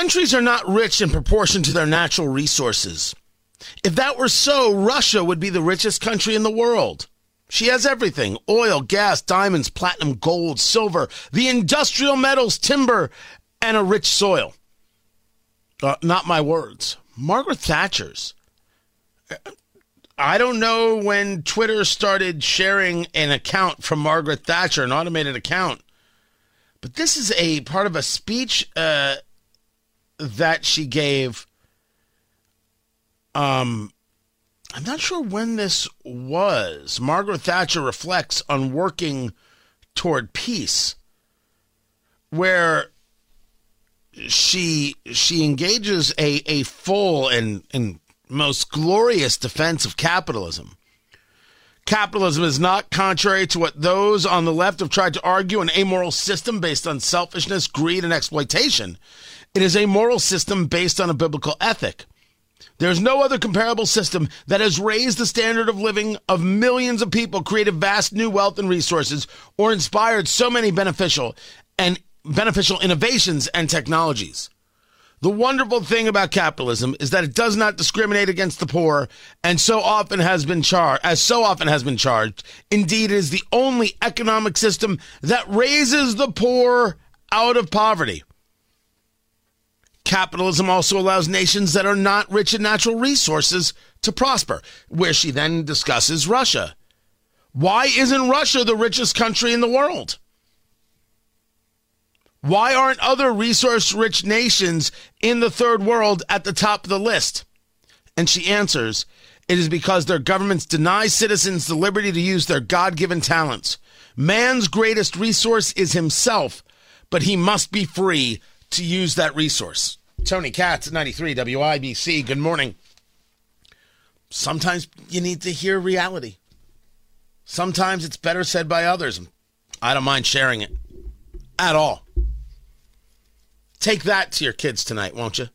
Countries are not rich in proportion to their natural resources. If that were so, Russia would be the richest country in the world. She has everything oil, gas, diamonds, platinum, gold, silver, the industrial metals, timber, and a rich soil. Uh, not my words. Margaret Thatcher's. I don't know when Twitter started sharing an account from Margaret Thatcher, an automated account, but this is a part of a speech uh, that she gave. Um, I'm not sure when this was. Margaret Thatcher reflects on working toward peace, where she she engages a, a full and, and most glorious defense of capitalism. Capitalism is not contrary to what those on the left have tried to argue an amoral system based on selfishness, greed, and exploitation. It is a moral system based on a biblical ethic. There is no other comparable system that has raised the standard of living of millions of people, created vast new wealth and resources, or inspired so many beneficial and beneficial innovations and technologies. The wonderful thing about capitalism is that it does not discriminate against the poor and so often has been charged as so often has been charged. Indeed, it is the only economic system that raises the poor out of poverty. Capitalism also allows nations that are not rich in natural resources to prosper, where she then discusses Russia. Why isn't Russia the richest country in the world? Why aren't other resource rich nations in the third world at the top of the list? And she answers, it is because their governments deny citizens the liberty to use their God given talents. Man's greatest resource is himself, but he must be free to use that resource. Tony Katz, 93 WIBC. Good morning. Sometimes you need to hear reality. Sometimes it's better said by others. I don't mind sharing it at all. Take that to your kids tonight, won't you?